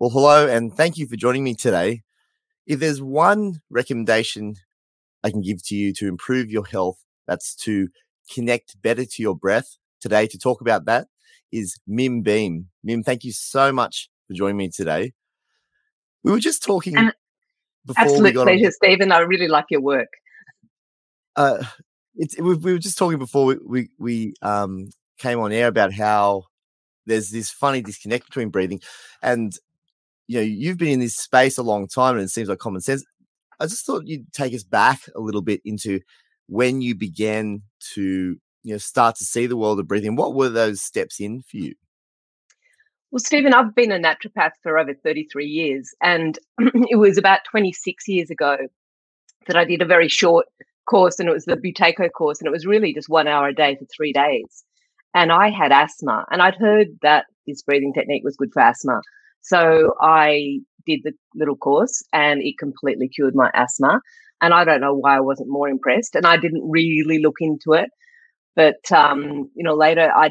Well, hello, and thank you for joining me today. If there's one recommendation I can give to you to improve your health, that's to connect better to your breath. Today, to talk about that is Mim Beim. Mim, thank you so much for joining me today. We were just talking. And absolute pleasure, on, Stephen. I really like your work. Uh, it's, we, we, were just talking before we, we, we um, came on air about how there's this funny disconnect between breathing and you know, you've been in this space a long time and it seems like common sense. I just thought you'd take us back a little bit into when you began to, you know, start to see the world of breathing. What were those steps in for you? Well, Stephen, I've been a naturopath for over 33 years, and it was about 26 years ago that I did a very short course, and it was the Buteyko course, and it was really just one hour a day for three days. And I had asthma, and I'd heard that this breathing technique was good for asthma. So I did the little course and it completely cured my asthma. And I don't know why I wasn't more impressed. And I didn't really look into it. But, um, you know, later I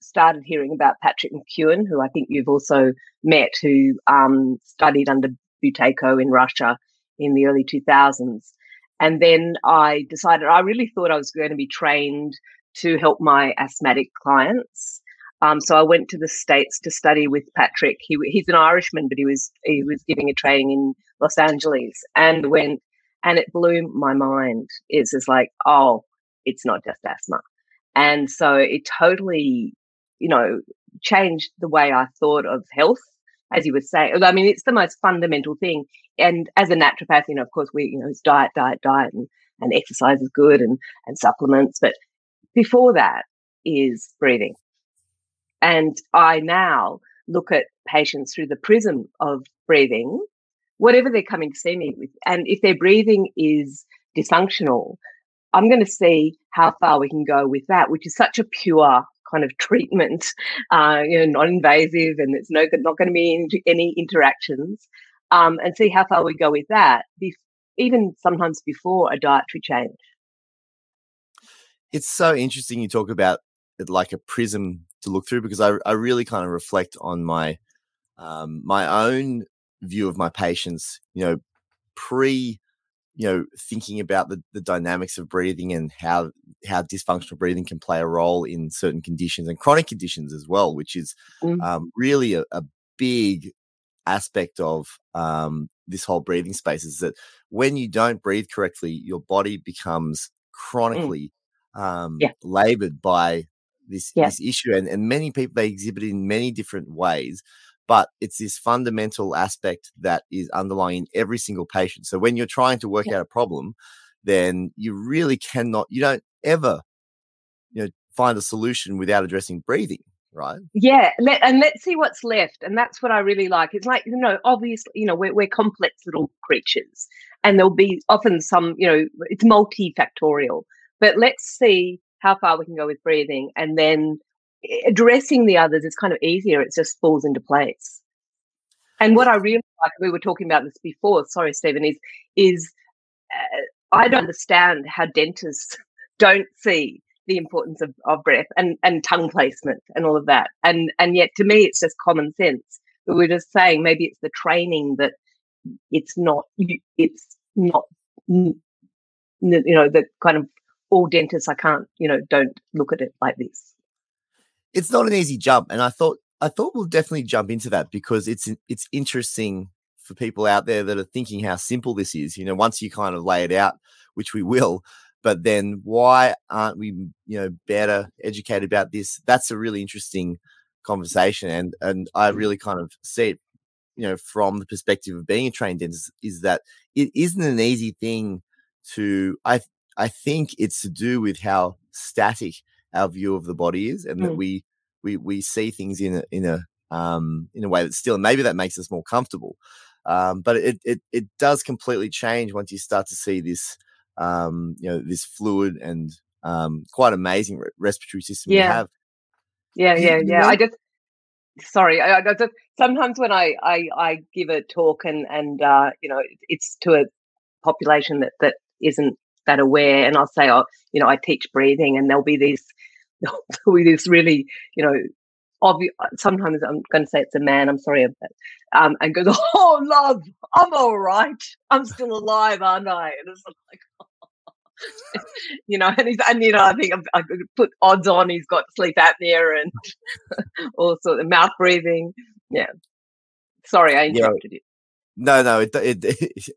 started hearing about Patrick McKeown, who I think you've also met, who um, studied under Buteyko in Russia in the early 2000s. And then I decided I really thought I was going to be trained to help my asthmatic clients. Um, so I went to the states to study with Patrick. He, he's an Irishman, but he was he was giving a training in Los Angeles, and went and it blew my mind. It's just like, oh, it's not just asthma, and so it totally, you know, changed the way I thought of health. As you were saying, I mean, it's the most fundamental thing. And as a naturopath, you know, of course, we, you know, it's diet, diet, diet, and, and exercise is good, and and supplements. But before that is breathing and I now look at patients through the prism of breathing, whatever they're coming to see me with. And if their breathing is dysfunctional, I'm going to see how far we can go with that, which is such a pure kind of treatment, uh, you know, non-invasive, and it's no not going to be any interactions, um, and see how far we go with that. even sometimes before a dietary change. It's so interesting you talk about it like a prism to look through because I, I really kind of reflect on my um, my own view of my patients, you know, pre, you know, thinking about the, the dynamics of breathing and how how dysfunctional breathing can play a role in certain conditions and chronic conditions as well, which is mm. um, really a, a, big aspect of um, this whole breathing space is that when you don't breathe correctly, your body becomes mm. chronically mm. um, yeah. labored by this yeah. this issue, and and many people they exhibit in many different ways. But it's this fundamental aspect that is underlying in every single patient. So when you're trying to work yeah. out a problem, then you really cannot, you don't ever, you know, find a solution without addressing breathing right? Yeah, let, and let's see what's left. And that's what I really like. It's like, you know, obviously, you know, we're, we're complex little creatures and there'll be often some, you know, it's multifactorial. But let's see how far we can go with breathing, and then addressing the others is kind of easier. It just falls into place. And what I really like, we were talking about this before. Sorry, Stephen, is is uh, I don't understand how dentists don't see the importance of, of breath and, and tongue placement and all of that. And and yet to me it's just common sense. But we're just saying maybe it's the training that it's not it's not you know the kind of all dentists I can't, you know, don't look at it like this. It's not an easy jump. And I thought I thought we'll definitely jump into that because it's it's interesting for people out there that are thinking how simple this is. You know, once you kind of lay it out, which we will, but then why aren't we, you know, better educated about this? That's a really interesting conversation. And and I mm. really kind of see it, you know, from the perspective of being a trained dentist, is that it isn't an easy thing to I I think it's to do with how static our view of the body is, and mm. that we we we see things in a in a um, in a way that's still, maybe that makes us more comfortable. Um, but it, it it does completely change once you start to see this um, you know this fluid and um, quite amazing re- respiratory system yeah. we have. Yeah, yeah, yeah. I just sorry. I, I just sometimes when I, I I give a talk and and uh, you know it's to a population that that isn't that aware and I'll say, oh, you know, I teach breathing and there'll be these there'll be this really, you know, obvious. Sometimes I'm going to say it's a man. I'm sorry, um, and goes, "Oh, love, I'm all right. I'm still alive, aren't I?" And it's like, you know, and he's and you know, I think I could put odds on he's got sleep apnea and all sorts of mouth breathing. Yeah. Sorry, I interrupted you. No, no, it, it, it,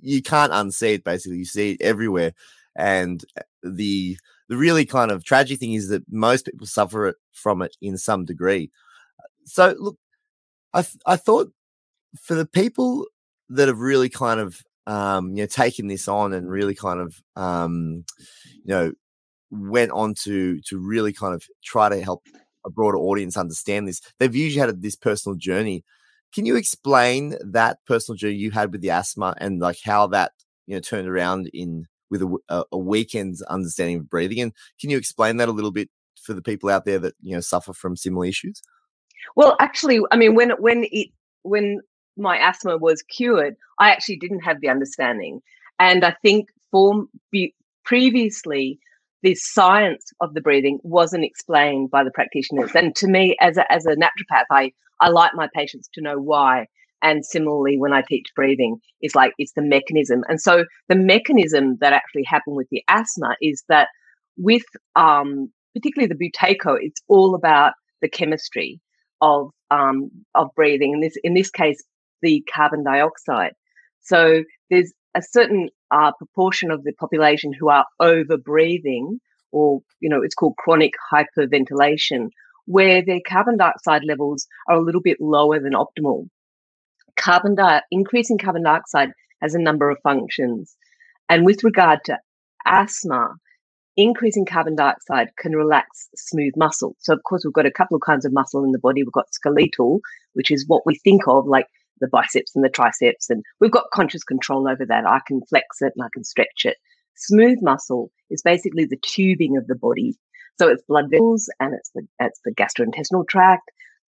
you can't unsee it. Basically, you see it everywhere, and uh, the the really kind of tragic thing is that most people suffer it from it in some degree. So, look, I th- I thought for the people that have really kind of um, you know, taken this on and really kind of, um, you know, went on to to really kind of try to help a broader audience understand this. They've usually had this personal journey. Can you explain that personal journey you had with the asthma and like how that you know turned around in with a, a weekend's understanding of breathing? And can you explain that a little bit for the people out there that you know suffer from similar issues? Well, actually, I mean, when when it when my asthma was cured, I actually didn't have the understanding. And I think for previously, the science of the breathing wasn't explained by the practitioners. And to me, as a, as a naturopath, I, I like my patients to know why. And similarly, when I teach breathing, it's like it's the mechanism. And so the mechanism that actually happened with the asthma is that with um, particularly the buteyko, it's all about the chemistry of um, of breathing. In this in this case, the carbon dioxide. So there's a certain uh, proportion of the population who are over breathing, or you know, it's called chronic hyperventilation, where their carbon dioxide levels are a little bit lower than optimal. Carbon di- increasing carbon dioxide has a number of functions, and with regard to asthma, increasing carbon dioxide can relax smooth muscle. So, of course, we've got a couple of kinds of muscle in the body. We've got skeletal, which is what we think of like the biceps and the triceps, and we've got conscious control over that. I can flex it and I can stretch it. Smooth muscle is basically the tubing of the body. So it's blood vessels and it's the it's the gastrointestinal tract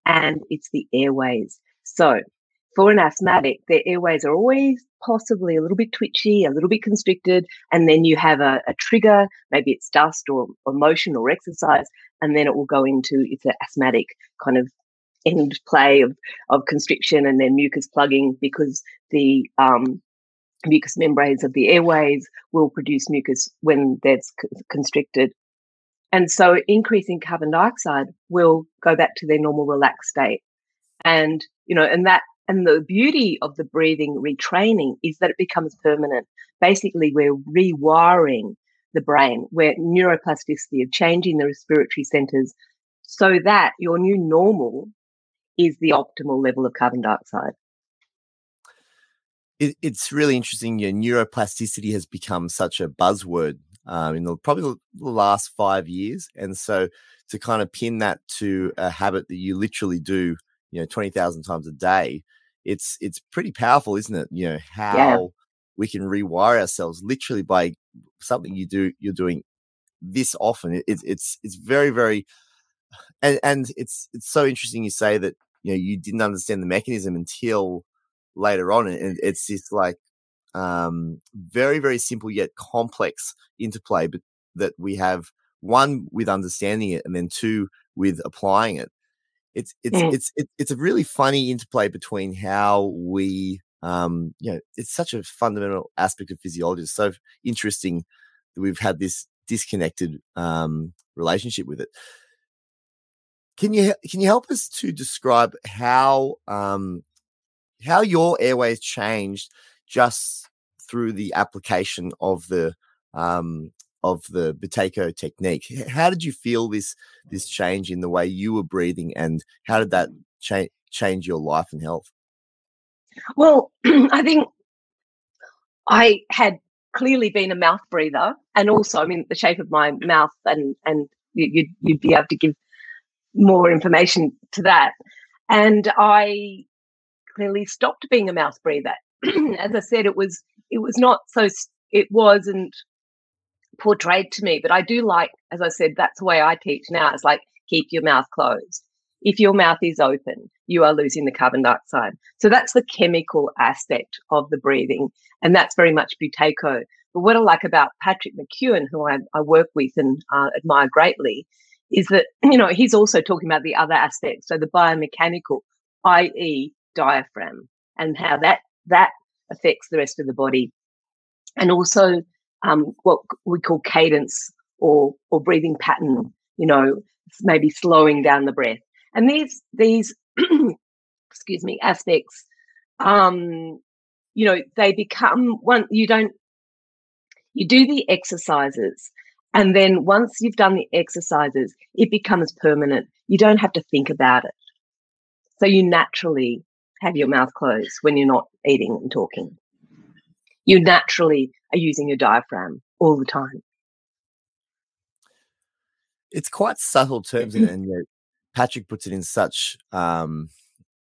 and it's the airways. So for an asthmatic, their airways are always possibly a little bit twitchy, a little bit constricted, and then you have a, a trigger, maybe it's dust or, or motion or exercise, and then it will go into it's an asthmatic kind of end play of, of constriction and then mucus plugging because the um, mucous membranes of the airways will produce mucus when that's constricted. And so increasing carbon dioxide will go back to their normal relaxed state. And, you know, and that, and the beauty of the breathing retraining is that it becomes permanent. Basically, we're rewiring the brain, we're neuroplasticity of changing the respiratory centers so that your new normal is the optimal level of carbon dioxide. It, it's really interesting. Your neuroplasticity has become such a buzzword um, in the, probably the last five years, and so to kind of pin that to a habit that you literally do, you know, twenty thousand times a day, it's it's pretty powerful, isn't it? You know how yeah. we can rewire ourselves literally by something you do you're doing this often. It, it's it's very very and and it's it's so interesting you say that you know you didn't understand the mechanism until later on and it's just like um very very simple yet complex interplay but that we have one with understanding it and then two with applying it. It's it's mm. it's it's a really funny interplay between how we um you know it's such a fundamental aspect of physiology. It's so interesting that we've had this disconnected um relationship with it. Can you can you help us to describe how um, how your airways changed just through the application of the um, of the Buteyko technique? How did you feel this this change in the way you were breathing, and how did that cha- change your life and health? Well, I think I had clearly been a mouth breather, and also, I mean, the shape of my mouth, and and you, would you'd be able to give more information to that. And I clearly stopped being a mouth breather. As I said, it was it was not so it wasn't portrayed to me, but I do like, as I said, that's the way I teach now. It's like keep your mouth closed. If your mouth is open, you are losing the carbon dioxide. So that's the chemical aspect of the breathing, and that's very much Buteyko. But what I like about Patrick McKeown, who I, I work with and uh, admire greatly, is that you know he's also talking about the other aspects, so the biomechanical, i.e., diaphragm, and how that that affects the rest of the body, and also um, what we call cadence or or breathing pattern. You know, maybe slowing down the breath, and these these excuse me aspects. Um, you know, they become one. You don't. You do the exercises and then once you've done the exercises, it becomes permanent. You don't have to think about it. So you naturally have your mouth closed when you're not eating and talking. You naturally are using your diaphragm all the time. It's quite subtle terms, and, and you know, Patrick puts it in such um,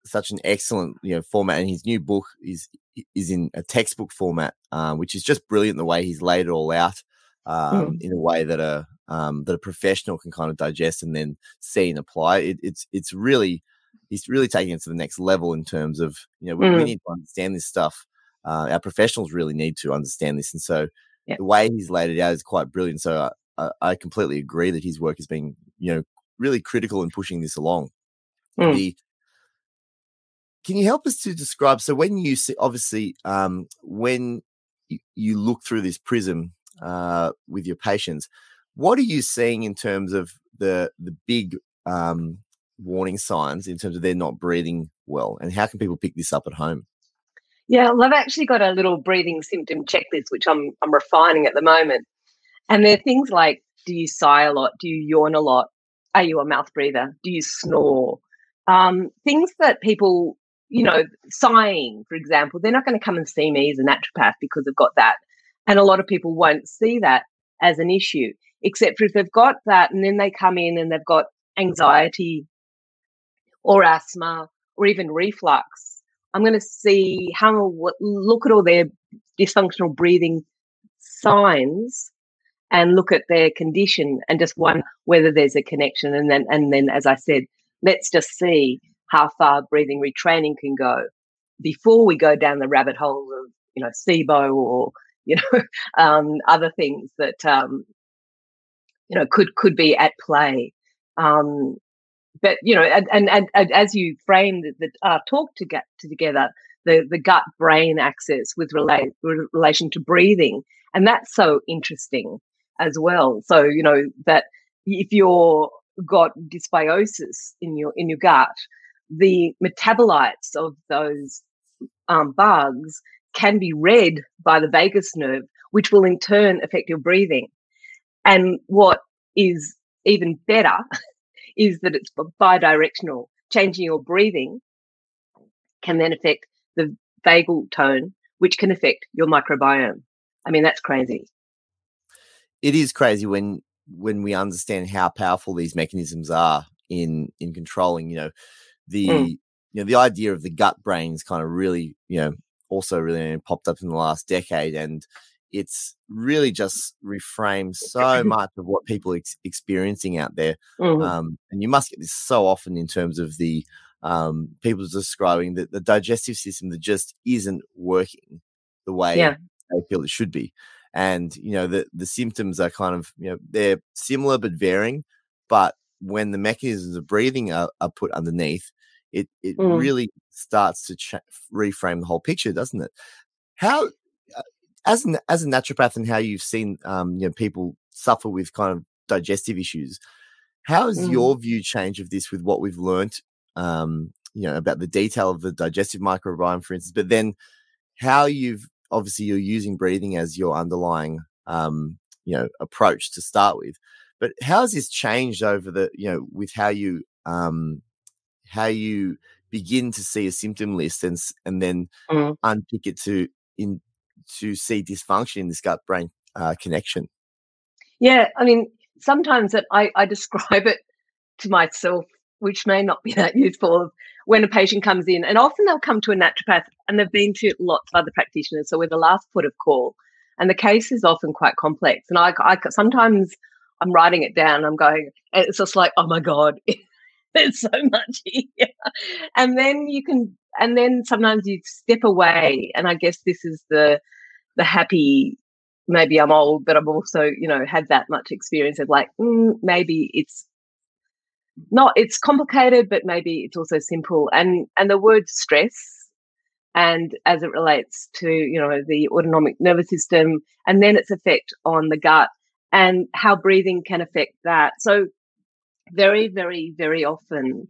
such an excellent you know format. And his new book is is in a textbook format, uh, which is just brilliant. The way he's laid it all out. Um, mm. in a way that a um, that a professional can kind of digest and then see and apply. It, it's it's really he's really taking it to the next level in terms of you know we, mm. we need to understand this stuff. Uh, our professionals really need to understand this, and so yeah. the way he's laid it out is quite brilliant. So I, I, completely agree that his work has been you know really critical in pushing this along. Mm. The can you help us to describe? So when you see, obviously, um, when you, you look through this prism uh, with your patients. What are you seeing in terms of the the big um, warning signs in terms of they're not breathing well, and how can people pick this up at home? Yeah, well, I've actually got a little breathing symptom checklist which I'm I'm refining at the moment, and they're things like: Do you sigh a lot? Do you yawn a lot? Are you a mouth breather? Do you snore? Um, things that people, you know, sighing, for example, they're not going to come and see me as a naturopath because they've got that and a lot of people won't see that as an issue, except for if they've got that and then they come in and they've got anxiety or asthma or even reflux. I'm going to see how look at all their dysfunctional breathing signs and look at their condition and just one whether there's a connection and then and then as I said, let's just see how far breathing retraining can go before we go down the rabbit hole of you know SIBO or you know, um, other things that um, you know could could be at play. Um, but you know, and, and, and, and as you framed the uh, talk to get to together, the the gut brain axis with relate relation to breathing, and that's so interesting as well. So you know that if you're got dysbiosis in your in your gut, the metabolites of those um, bugs can be read by the vagus nerve, which will in turn affect your breathing. And what is even better is that it's bidirectional. Changing your breathing can then affect the vagal tone, which can affect your microbiome. I mean, that's crazy. It is crazy when when we understand how powerful these mechanisms are in in controlling, you know, the mm. you know the idea of the gut brain is kind of really you know also really popped up in the last decade and it's really just reframed so much of what people are ex- experiencing out there mm-hmm. um, and you must get this so often in terms of the um, people describing that the digestive system that just isn't working the way yeah. they feel it should be and you know the the symptoms are kind of you know they're similar but varying but when the mechanisms of breathing are, are put underneath it it mm. really starts to ch- reframe the whole picture, doesn't it? How as an as a naturopath and how you've seen um, you know people suffer with kind of digestive issues, how has mm. your view changed of this with what we've learned um, you know about the detail of the digestive microbiome, for instance, but then how you've obviously you're using breathing as your underlying um, you know approach to start with but how has this changed over the you know with how you um how you begin to see a symptom list and and then mm. unpick it to in to see dysfunction in this gut brain uh, connection. Yeah, I mean, sometimes that I, I describe it to myself, which may not be that useful. When a patient comes in, and often they'll come to a naturopath and they've been to lots of other practitioners, so we're the last port of call, and the case is often quite complex. And I, I sometimes I'm writing it down. And I'm going, it's just like, oh my god, there's so much easier. And then you can, and then sometimes you step away. And I guess this is the, the happy, maybe I'm old, but I've also, you know, had that much experience of like, mm, maybe it's not it's complicated, but maybe it's also simple. And and the word stress and as it relates to you know the autonomic nervous system and then its effect on the gut and how breathing can affect that so very very very often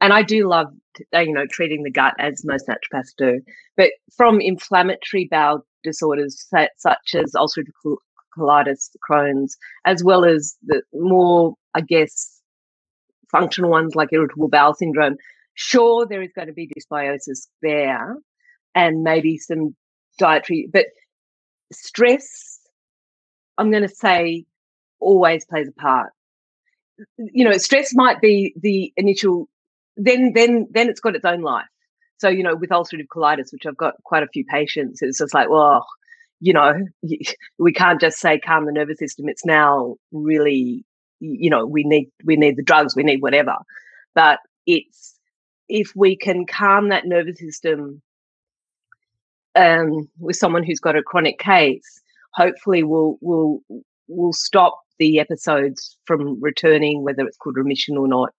and i do love you know treating the gut as most naturopaths do but from inflammatory bowel disorders such as ulcerative colitis crohn's as well as the more i guess functional ones like irritable bowel syndrome sure there is going to be dysbiosis there and maybe some dietary, but stress, I'm going to say, always plays a part. You know, stress might be the initial, then, then, then it's got its own life. So, you know, with ulcerative colitis, which I've got quite a few patients, it's just like, well, you know, we can't just say calm the nervous system. It's now really, you know, we need we need the drugs, we need whatever. But it's if we can calm that nervous system um, with someone who's got a chronic case, hopefully we'll we'll we'll stop the episodes from returning, whether it's called remission or not.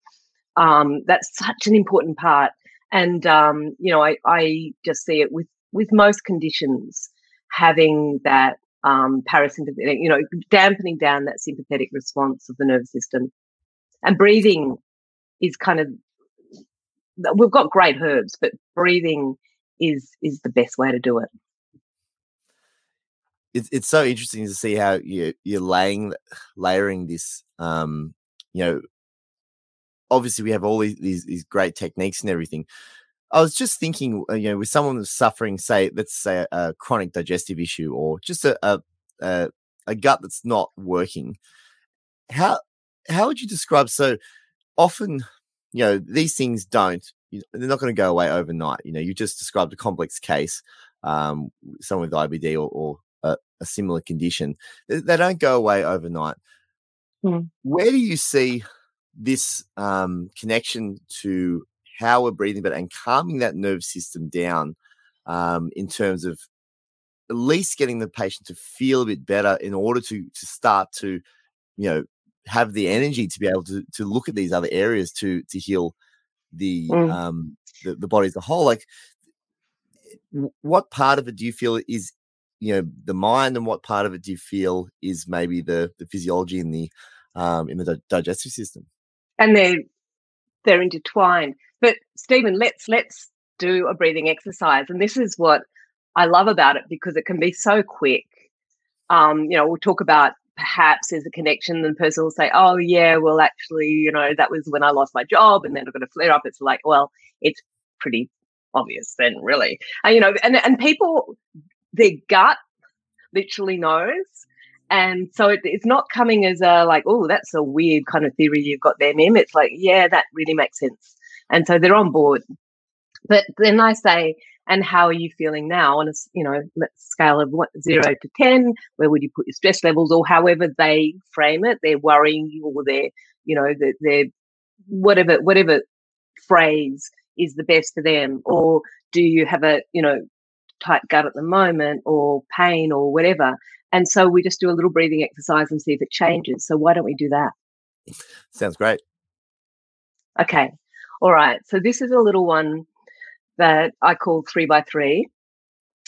Um, that's such an important part, and um, you know, I, I just see it with with most conditions having that um, parasympathetic, you know, dampening down that sympathetic response of the nervous system, and breathing is kind of we've got great herbs, but breathing is is the best way to do it. It's it's so interesting to see how you you're laying layering this. Um, you know, obviously we have all these, these, these great techniques and everything. I was just thinking, uh, you know, with someone that's suffering, say, let's say a, chronic digestive issue or just a, a, a a gut that's not working. How how would you describe? So often, you know, these things don't they're not going to go away overnight. You know, you just described a complex case, um, someone with IBD or, or a, a, similar condition. They, they, don't go away overnight. Mm. Where do you see this um, connection to how we're breathing better and calming that nervous system down um, in terms of at least getting the patient to feel a bit better in order to to start to, you know, have the energy to be able to to look at these other areas to to heal the mm. um the, the body as a whole like what part of it do you feel is you know the mind and what part of it do you feel is maybe the the physiology in the um in the digestive system and they're they're intertwined but stephen let's let's do a breathing exercise and this is what i love about it because it can be so quick um you know we'll talk about perhaps there's a connection, and the person will say, "Oh yeah, well actually, you know, that was when I lost my job, and then I'm going to flare up." It's like, well, it's pretty obvious then, really, and you know, and and people, their gut literally knows. And so it, it's not coming as a like, oh, that's a weird kind of theory you've got there, Mim. It's like, yeah, that really makes sense. And so they're on board. But then I say, and how are you feeling now on a you know let's scale of what, zero to ten where would you put your stress levels or however they frame it they're worrying you or they're you know they're, they're whatever whatever phrase is the best for them or do you have a you know tight gut at the moment or pain or whatever and so we just do a little breathing exercise and see if it changes so why don't we do that sounds great okay all right so this is a little one that I call three by three.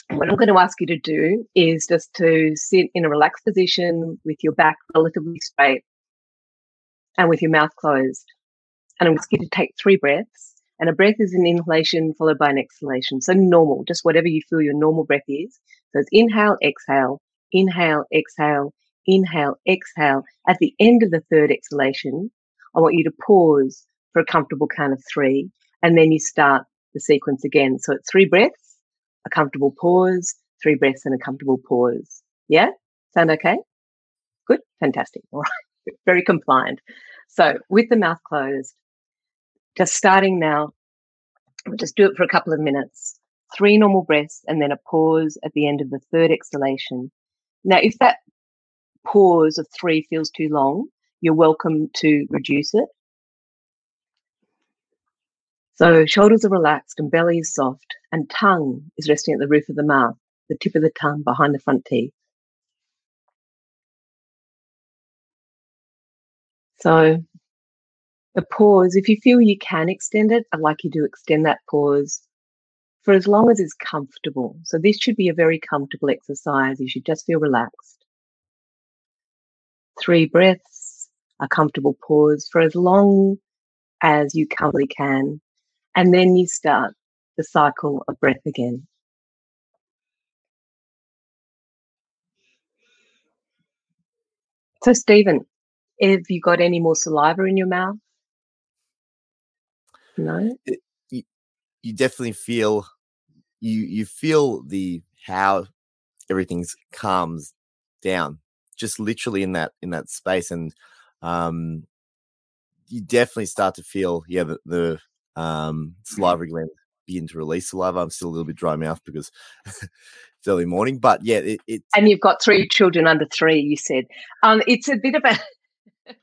What I'm going to ask you to do is just to sit in a relaxed position with your back relatively straight and with your mouth closed. And I'm asking you to take three breaths. And a breath is an inhalation followed by an exhalation. So normal, just whatever you feel your normal breath is. So it's inhale, exhale, inhale, exhale, inhale, exhale. At the end of the third exhalation, I want you to pause for a comfortable count of three. And then you start the sequence again. So it's three breaths, a comfortable pause, three breaths and a comfortable pause. Yeah? Sound okay? Good? Fantastic. All right. Very compliant. So with the mouth closed, just starting now, we'll just do it for a couple of minutes. Three normal breaths and then a pause at the end of the third exhalation. Now, if that pause of three feels too long, you're welcome to reduce it so shoulders are relaxed and belly is soft, and tongue is resting at the roof of the mouth, the tip of the tongue behind the front teeth. So The pause, if you feel you can extend it, I'd like you to extend that pause for as long as it's comfortable. So this should be a very comfortable exercise. You should just feel relaxed. Three breaths, a comfortable pause for as long as you comfortably can. And then you start the cycle of breath again. So, Stephen, have you got any more saliva in your mouth? No. It, you, you definitely feel you you feel the how everything's calms down just literally in that in that space and um you definitely start to feel yeah the, the um salivary gland begin to release saliva i'm still a little bit dry mouth because it's early morning but yeah it, it and you've got three children under three you said. Um it's a bit of a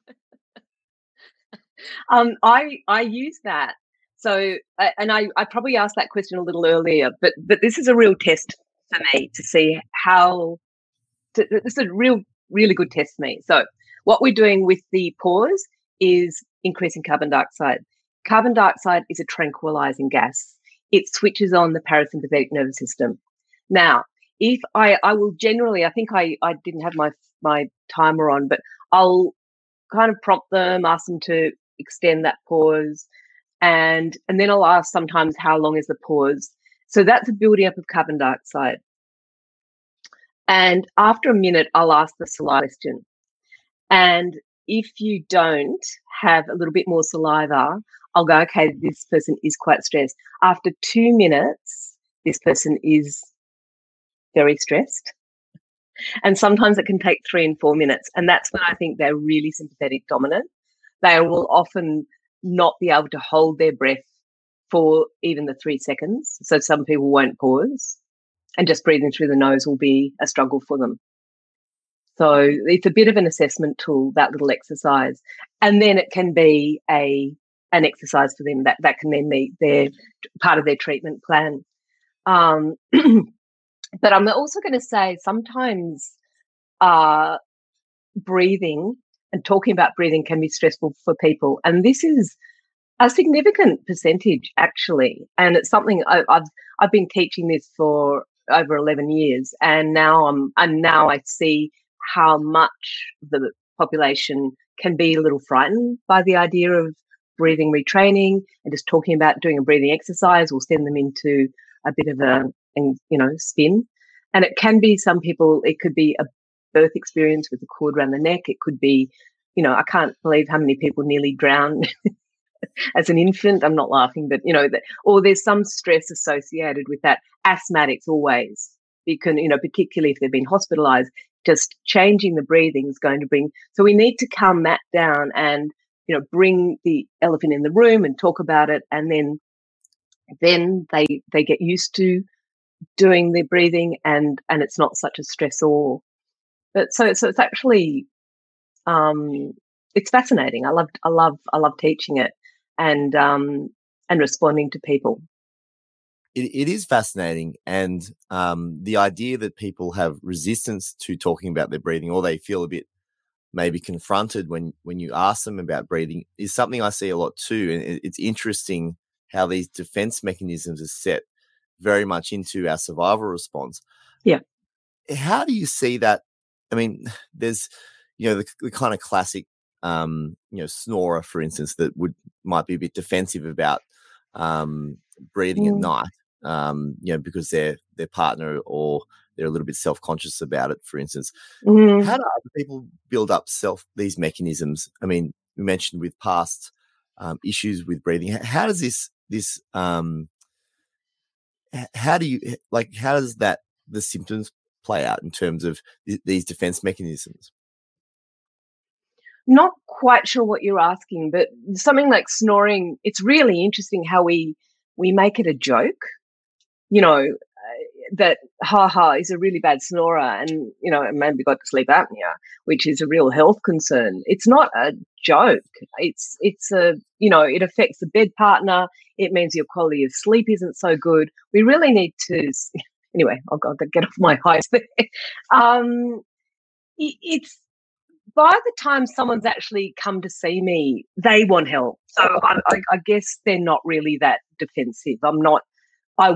um i i use that so, and I, I probably asked that question a little earlier, but but this is a real test for me to see how. To, this is a real, really good test for me. So, what we're doing with the pause is increasing carbon dioxide. Carbon dioxide is a tranquilizing gas. It switches on the parasympathetic nervous system. Now, if I, I will generally, I think I, I didn't have my my timer on, but I'll kind of prompt them, ask them to extend that pause, and and then I'll ask sometimes how long is the pause. So that's a building up of carbon dioxide. And after a minute, I'll ask the saliva question. And if you don't have a little bit more saliva, I'll go, okay, this person is quite stressed. After two minutes, this person is very stressed. And sometimes it can take three and four minutes. And that's when I think they're really sympathetic dominant. They will often not be able to hold their breath for even the three seconds. So some people won't pause and just breathing through the nose will be a struggle for them. So it's a bit of an assessment tool, that little exercise. And then it can be a an exercise for them that, that can then meet their part of their treatment plan. Um, but I'm also going to say sometimes uh, breathing and talking about breathing can be stressful for people. And this is a significant percentage, actually. And it's something I, have I've been teaching this for over eleven years, and now I'm and now I see how much the population can be a little frightened by the idea of breathing retraining and just talking about doing a breathing exercise will send them into a bit of a you know spin and it can be some people it could be a birth experience with the cord around the neck. It could be, you know, I can't believe how many people nearly drown as an infant. I'm not laughing, but you know, that, or there's some stress associated with that. Asthmatics always. You can, you know, particularly if they've been hospitalized, just changing the breathing is going to bring. So we need to calm that down and, you know, bring the elephant in the room and talk about it, and then, then they they get used to doing their breathing and and it's not such a stressor but so so it's actually um, it's fascinating. I love I love I love teaching it and um, and responding to people. It, it is fascinating, and um, the idea that people have resistance to talking about their breathing, or they feel a bit maybe confronted when when you ask them about breathing, is something I see a lot too. And it, it's interesting how these defense mechanisms are set very much into our survival response. Yeah. How do you see that I mean, there's you know the, the kind of classic um, you know snorer, for instance, that would might be a bit defensive about um, breathing mm. at night, um, you know, because their their partner or they're a little bit self conscious about it. For instance, mm. how do other people build up self these mechanisms? I mean, we mentioned with past um, issues with breathing. How does this this um, how do you like how does that the symptoms play out in terms of th- these defense mechanisms? Not quite sure what you're asking, but something like snoring, it's really interesting how we we make it a joke. You know, uh, that ha ha is a really bad snorer and you know maybe got sleep apnea which is a real health concern it's not a joke it's it's a you know it affects the bed partner it means your quality of sleep isn't so good we really need to anyway, I'll, I'll get off my highs there. Um, it, it's by the time someone's actually come to see me, they want help. So I, I, I guess they're not really that defensive. I'm not. I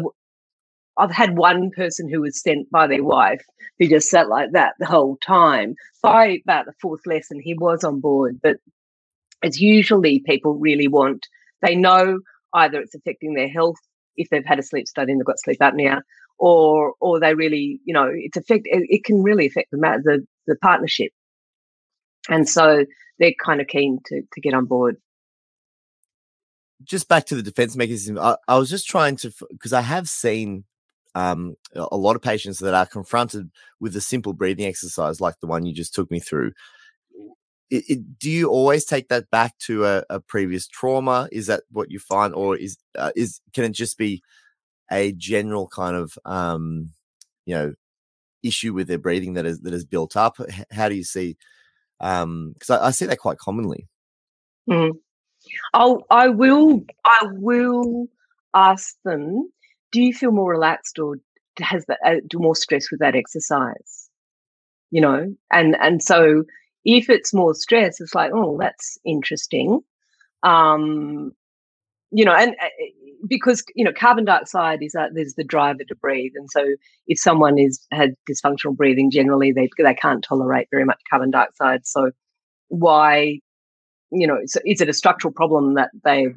I've had one person who was sent by their wife who just sat like that the whole time. By about the fourth lesson, he was on board, but it's usually people really want. They know either it's affecting their health if they've had a sleep study and they've got sleep apnea, or or they really, you know, it's affect. It can really affect the the the partnership, and so they're kind of keen to to get on board. Just back to the defense mechanism, I, I was just trying to because I have seen um, a lot of patients that are confronted with a simple breathing exercise like the one you just took me through. It, it, do you always take that back to a, a, previous trauma? Is that what you find, or is uh, is can it just be a general kind of um, you know issue with their breathing that is that is built up? How do you see? Because um, I, I, see that quite commonly. Mm. I'll I will I will ask them do you feel more relaxed or has that uh, do more stress with that exercise you know and and so if it's more stress it's like oh that's interesting um you know and uh, because you know carbon dioxide is there's the driver to breathe and so if someone is had dysfunctional breathing generally they they can't tolerate very much carbon dioxide. So why you know is, is it a structural problem that they've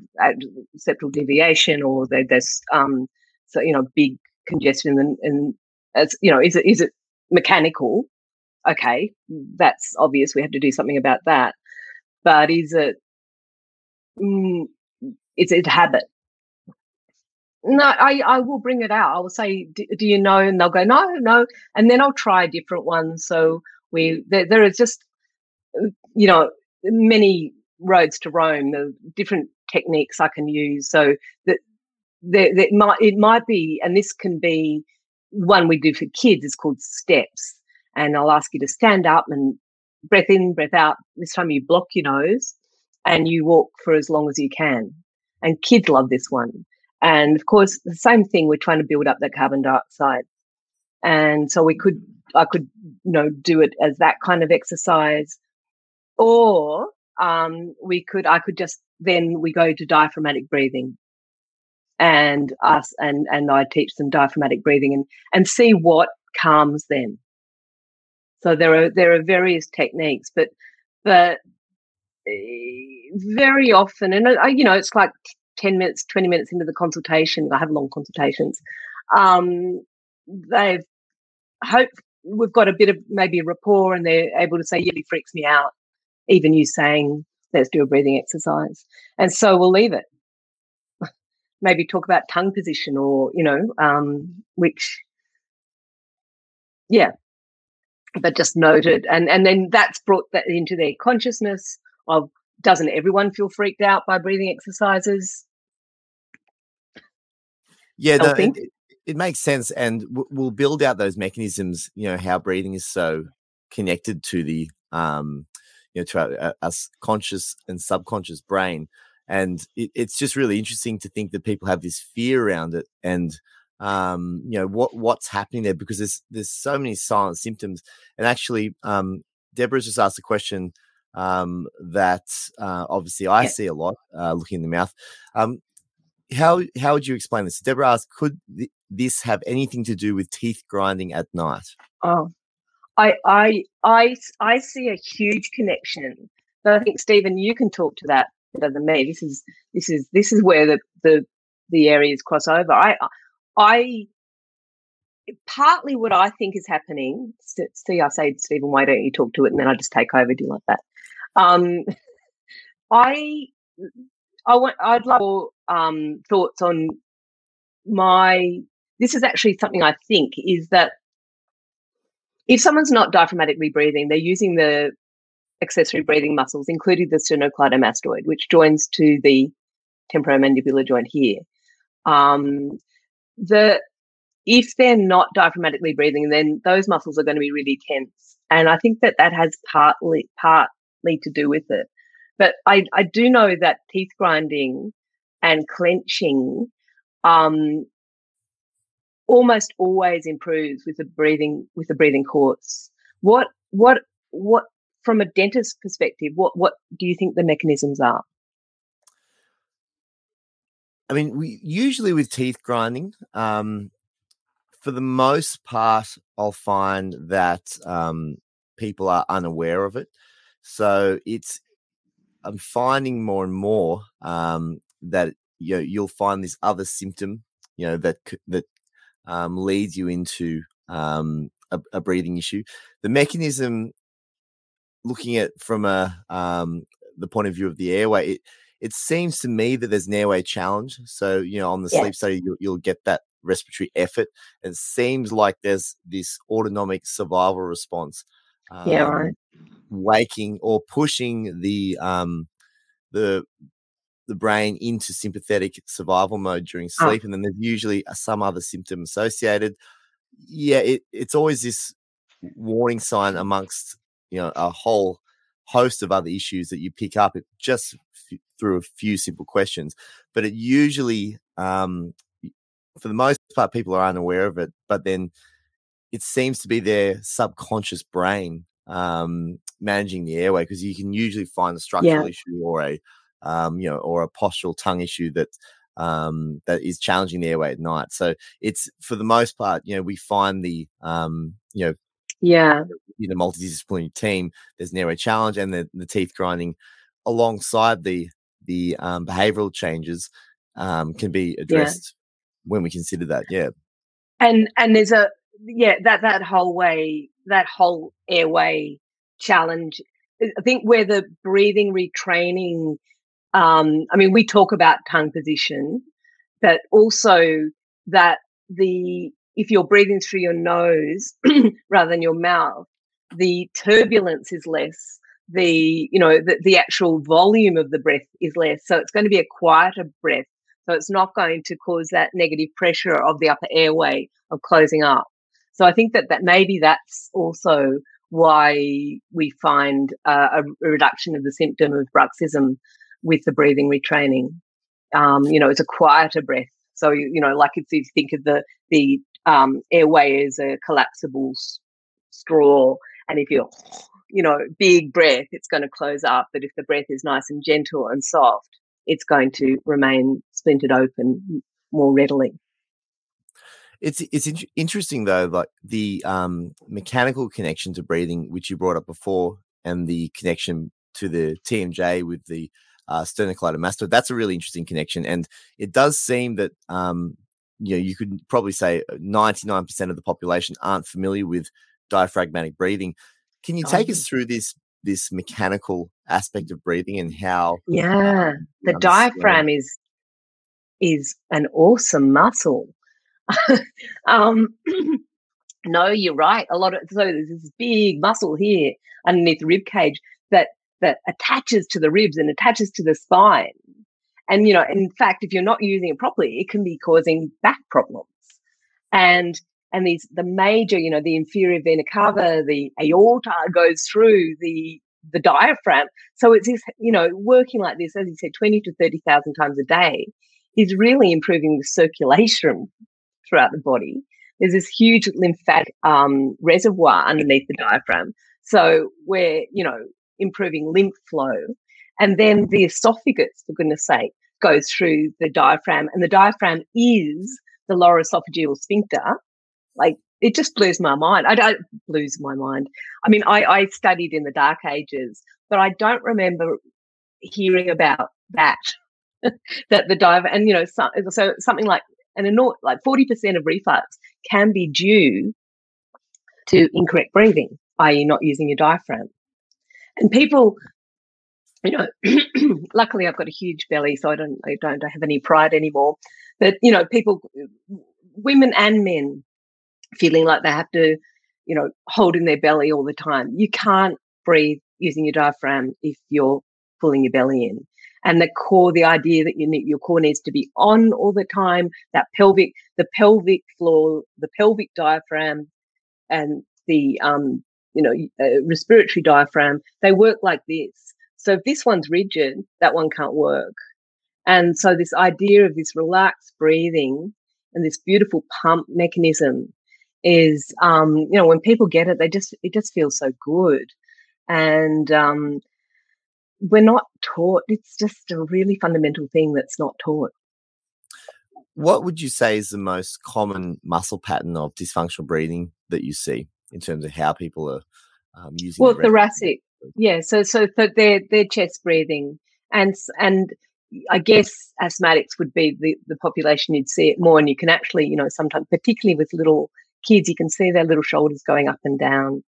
septal deviation or there's um so you know big congestion and, and as you know is it is it mechanical? Okay that's obvious we have to do something about that. But is it mm, is it habit no i i will bring it out i will say do, do, you know and they'll go no no and then i'll try a different ones so we there, there is just you know many roads to rome the different techniques i can use so that there, there might it might be, and this can be one we do for kids. It's called steps, and I'll ask you to stand up and breath in, breath out. This time you block your nose and you walk for as long as you can. And kids love this one. And of course, the same thing. We're trying to build up that carbon dioxide, and so we could I could you know do it as that kind of exercise, or um, we could I could just then we go to diaphragmatic breathing and us and and I teach them diaphragmatic breathing and and see what calms them. So there are there are various techniques, but but eh, very often, and I, you know, it's like ten minutes, twenty minutes into the consultation. I have long consultations. Um, they've hope we've got a bit of maybe a rapport, and they're able to say, "Yeah, it freaks me out." Even you saying, "Let's do a breathing exercise," and so we'll leave it maybe talk about tongue position or you know um, which yeah but just noted and and then that's brought that into their consciousness of doesn't everyone feel freaked out by breathing exercises? Yeah no, it, it, makes sense and we'll build out those mechanisms you know how breathing is so connected to the um you know to our, our, our conscious and subconscious brain and it, it's just really interesting to think that people have this fear around it and um, you know what what's happening there because there's there's so many silent symptoms and actually um, deborah's just asked a question um, that uh, obviously i yeah. see a lot uh, looking in the mouth um, how how would you explain this deborah asked could th- this have anything to do with teeth grinding at night oh i i i i see a huge connection but i think stephen you can talk to that better than me. This is this is this is where the the the areas cross over. I I partly what I think is happening. See, I say, Stephen, why don't you talk to it, and then I just take over. Do you like that? Um, I I want I'd love um, thoughts on my. This is actually something I think is that if someone's not diaphragmatically breathing, they're using the accessory breathing muscles, including the sternocleidomastoid, which joins to the temporomandibular joint here. Um, the if they're not diaphragmatically breathing, then those muscles are going to be really tense, and I think that that has partly to do with it. But I, I do know that teeth grinding and clenching um, almost always improves with the breathing with the breathing course. What what what from a dentist perspective, what what do you think the mechanisms are? I mean, we usually with teeth grinding, um, for the most part, I'll find that um, people are unaware of it. So it's I'm finding more and more um, that you know, you'll find this other symptom, you know, that that um, leads you into um, a, a, breathing issue. The mechanism, looking at from a um, the point of view of the airway, it, it seems to me that there's an airway challenge. So you know, on the yeah. sleep study, you'll, you'll get that respiratory effort. It seems like there's this autonomic survival response. Um, yeah, right. Waking or pushing the um, the the brain into sympathetic survival mode during ah. sleep, oh. and then there's usually some other symptom associated. Yeah, it, it's always this warning sign amongst you know a whole host of other issues that you pick up just f- through a few simple questions. But it usually, um, for the most part, people are unaware of it. But then it seems to be their subconscious brain um, managing the airway because you can usually find a structural yeah. issue or a um, you know, or a postural tongue issue that um, that is challenging the airway at night. So it's for the most part, you know, we find the um, you know, yeah, in a multidisciplinary team, there's an airway challenge and the, the teeth grinding alongside the the um, behavioral changes um, can be addressed yeah. when we consider that. Yeah, and and there's a yeah that that whole way that whole airway challenge. I think where the breathing retraining um, I mean, we talk about tongue position, but also that the if you're breathing through your nose rather than your mouth, the turbulence is less. The you know the, the actual volume of the breath is less, so it's going to be a quieter breath. So it's not going to cause that negative pressure of the upper airway of closing up. So I think that that maybe that's also why we find uh, a, reduction of the symptom of bruxism with the breathing retraining. Um, you know, it's a quieter breath. So, you, you know, like if you think of the, the um, airway as a collapsible s- straw, and if you're, you know, big breath, it's going to close up. But if the breath is nice and gentle and soft, it's going to remain splintered open more readily. It's it's in- interesting though, like the um, mechanical connection to breathing, which you brought up before, and the connection to the TMJ with the uh, sternocleidomastoid. That's a really interesting connection, and it does seem that um, you know you could probably say 99% uh, of the population aren't familiar with diaphragmatic breathing. Can you take oh. us through this this mechanical aspect of breathing and how? Yeah, um, the diaphragm is is an awesome muscle. um, no, you're right. A lot of so there's this big muscle here underneath the rib cage that that attaches to the ribs and attaches to the spine. And, you know, in fact, if you're not using it properly, it can be causing back problems. And, and these, the major, you know, the inferior vena cava, the aorta goes through the, the diaphragm. So it's this, you know, working like this, as you said, 20 to 30,000 times a day is really improving the circulation throughout the body. There's this huge lymphatic um, reservoir underneath the diaphragm. So we're, you know, improving lymph flow. And then the esophagus, for goodness sake, goes through the diaphragm. And the diaphragm is the lower esophageal sphincter. Like it just blows my mind. I don't blows my mind. I mean, I, I studied in the dark ages, but I don't remember hearing about that. that the diaphragm, and you know, so, so something like an enormous, like 40% of reflux can be due to incorrect breathing, i.e., not using your diaphragm. And people, you know, luckily I've got a huge belly, so I don't I don't have any pride anymore. But you know, people, women and men, feeling like they have to, you know, hold in their belly all the time. You can't breathe using your diaphragm if you're pulling your belly in. And the core, the idea that you need, your core needs to be on all the time, that pelvic, the pelvic floor, the pelvic diaphragm, and the um, you know, uh, respiratory diaphragm, they work like this. So if this one's rigid, that one can't work. And so this idea of this relaxed breathing and this beautiful pump mechanism is, um, you know, when people get it, they just, it just feels so good. and um, we're not taught. It's just a really fundamental thing that's not taught. What would you say is the most common muscle pattern of dysfunctional breathing that you see in terms of how people are um, using? Well, thoracic, yeah. So, so they're they're chest breathing, and and I guess asthmatics would be the the population you'd see it more, and you can actually, you know, sometimes, particularly with little kids, you can see their little shoulders going up and down,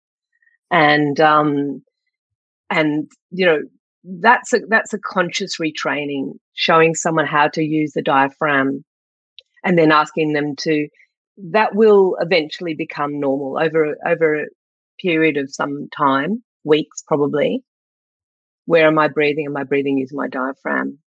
and um, and you know that's a that's a conscious retraining, showing someone how to use the diaphragm, and then asking them to. That will eventually become normal over over a period of some time, weeks probably. Where am I breathing? Am I breathing using my diaphragm?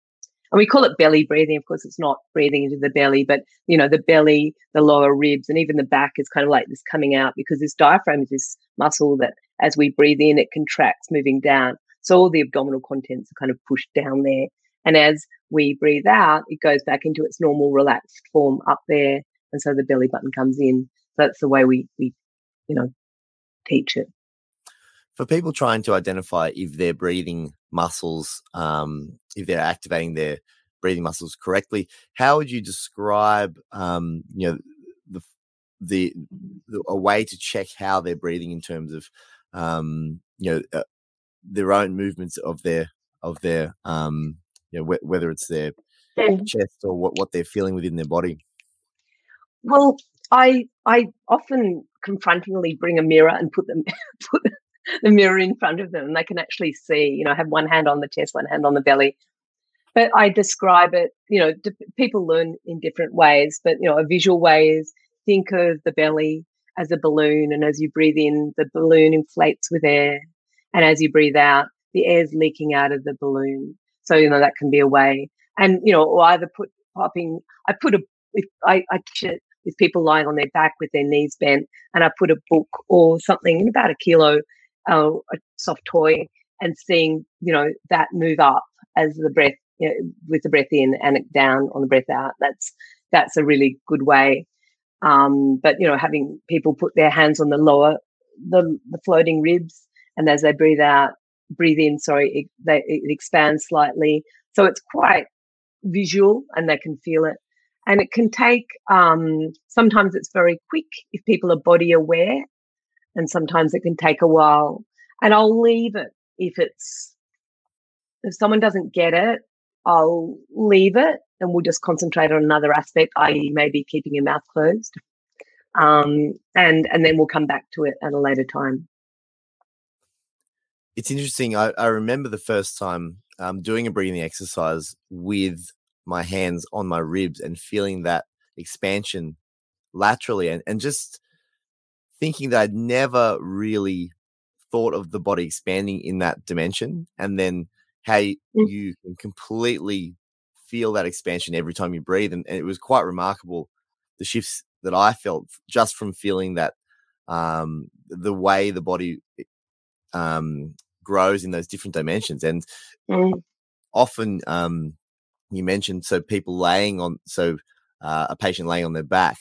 And we call it belly breathing. Of course, it's not breathing into the belly, but you know, the belly, the lower ribs, and even the back is kind of like this coming out because this diaphragm is this muscle that as we breathe in, it contracts moving down. So all the abdominal contents are kind of pushed down there. And as we breathe out, it goes back into its normal relaxed form up there. And so the belly button comes in. So that's the way we, we, you know, teach it. For people trying to identify if their breathing muscles, um, if they're activating their breathing muscles correctly, how would you describe, um, you know, the, the, a way to check how they're breathing in terms of, um, you know, uh, their own movements of their of their um you know wh- whether it's their mm. chest or what what they're feeling within their body well i i often confrontingly bring a mirror and put them put the mirror in front of them and they can actually see you know have one hand on the chest one hand on the belly but i describe it you know people learn in different ways but you know a visual way is think of the belly as a balloon and as you breathe in the balloon inflates with air and as you breathe out, the air's leaking out of the balloon. So, you know, that can be a way. And, you know, or either put popping, I put a, I, I with people lying on their back with their knees bent, and I put a book or something, about a kilo, uh, a soft toy, and seeing, you know, that move up as the breath, you know, with the breath in and down on the breath out. That's, that's a really good way. Um, but, you know, having people put their hands on the lower, the, the floating ribs and as they breathe out, breathe in, sorry, it, they, it expands slightly. So it's quite visual and they can feel it. And it can take, um, sometimes it's very quick if people are body aware, and sometimes it can take a while. And I'll leave it if it's, if someone doesn't get it, I'll leave it and we'll just concentrate on another aspect, i.e., maybe keeping your mouth closed. Um, and and then we'll come back to it at a later time it's interesting. I, I remember the first time um, doing a breathing exercise with my hands on my ribs and feeling that expansion laterally and, and just thinking that I'd never really thought of the body expanding in that dimension and then how you, mm. you can completely feel that expansion every time you breathe and, and, it was quite remarkable the shifts that i felt just from feeling that um, the way the body um, grows in those different dimensions. And mm. often, um, you mentioned so people laying on, so uh, a patient laying on their back,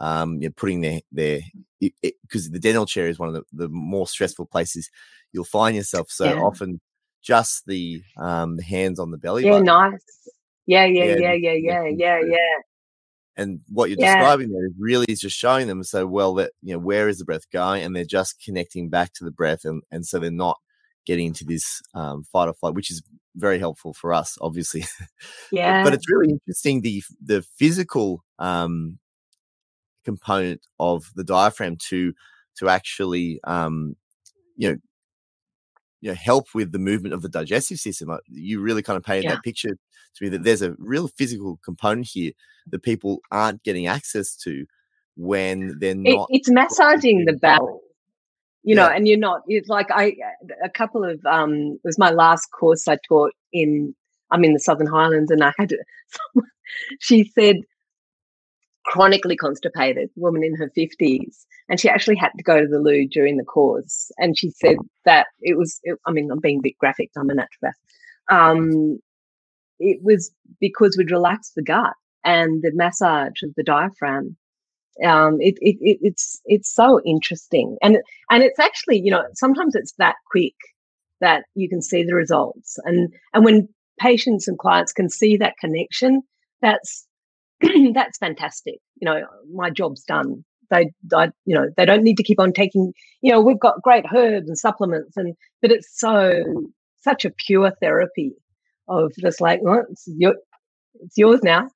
um, you're putting their their because the dental chair is one of the, the more stressful places you'll find yourself. So yeah. often, just the um, hands on the belly. Yeah, button. nice. Yeah, yeah, yeah, yeah, yeah, yeah, yeah. And what you're yeah. describing there is really is just showing them so well that you know where is the breath going, and they're just connecting back to the breath, and and so they're not getting into this um, fight or flight, which is very helpful for us, obviously. Yeah. but, but, it's really interesting the the physical um, component of the diaphragm to to actually um, you know you know help with the movement of the digestive system. You really kind of painted yeah. that picture to me that there's a real physical component here that people aren't getting access to when they're not. It, it's massaging the bowel. You yeah. know, and you're not. It's like I a couple of um. It was my last course I taught in. I'm in the Southern Highlands, and I had. Someone, she said chronically constipated woman in her 50s and she actually had to go to the loo during the course and she said that it was it, i mean i'm being a bit graphic i'm a naturopath um, it was because we'd relaxed the gut and the massage of the diaphragm. Um, it, it, it, it's it's so interesting, and and it's actually you know sometimes it's that quick that you can see the results. And and when patients and clients can see that connection, that's that's fantastic. You know, my job's done. They, I, you know, they don't need to keep on taking. You know, we've got great herbs and supplements, and but it's so such a pure therapy of just like, well, it's, your, it's yours now.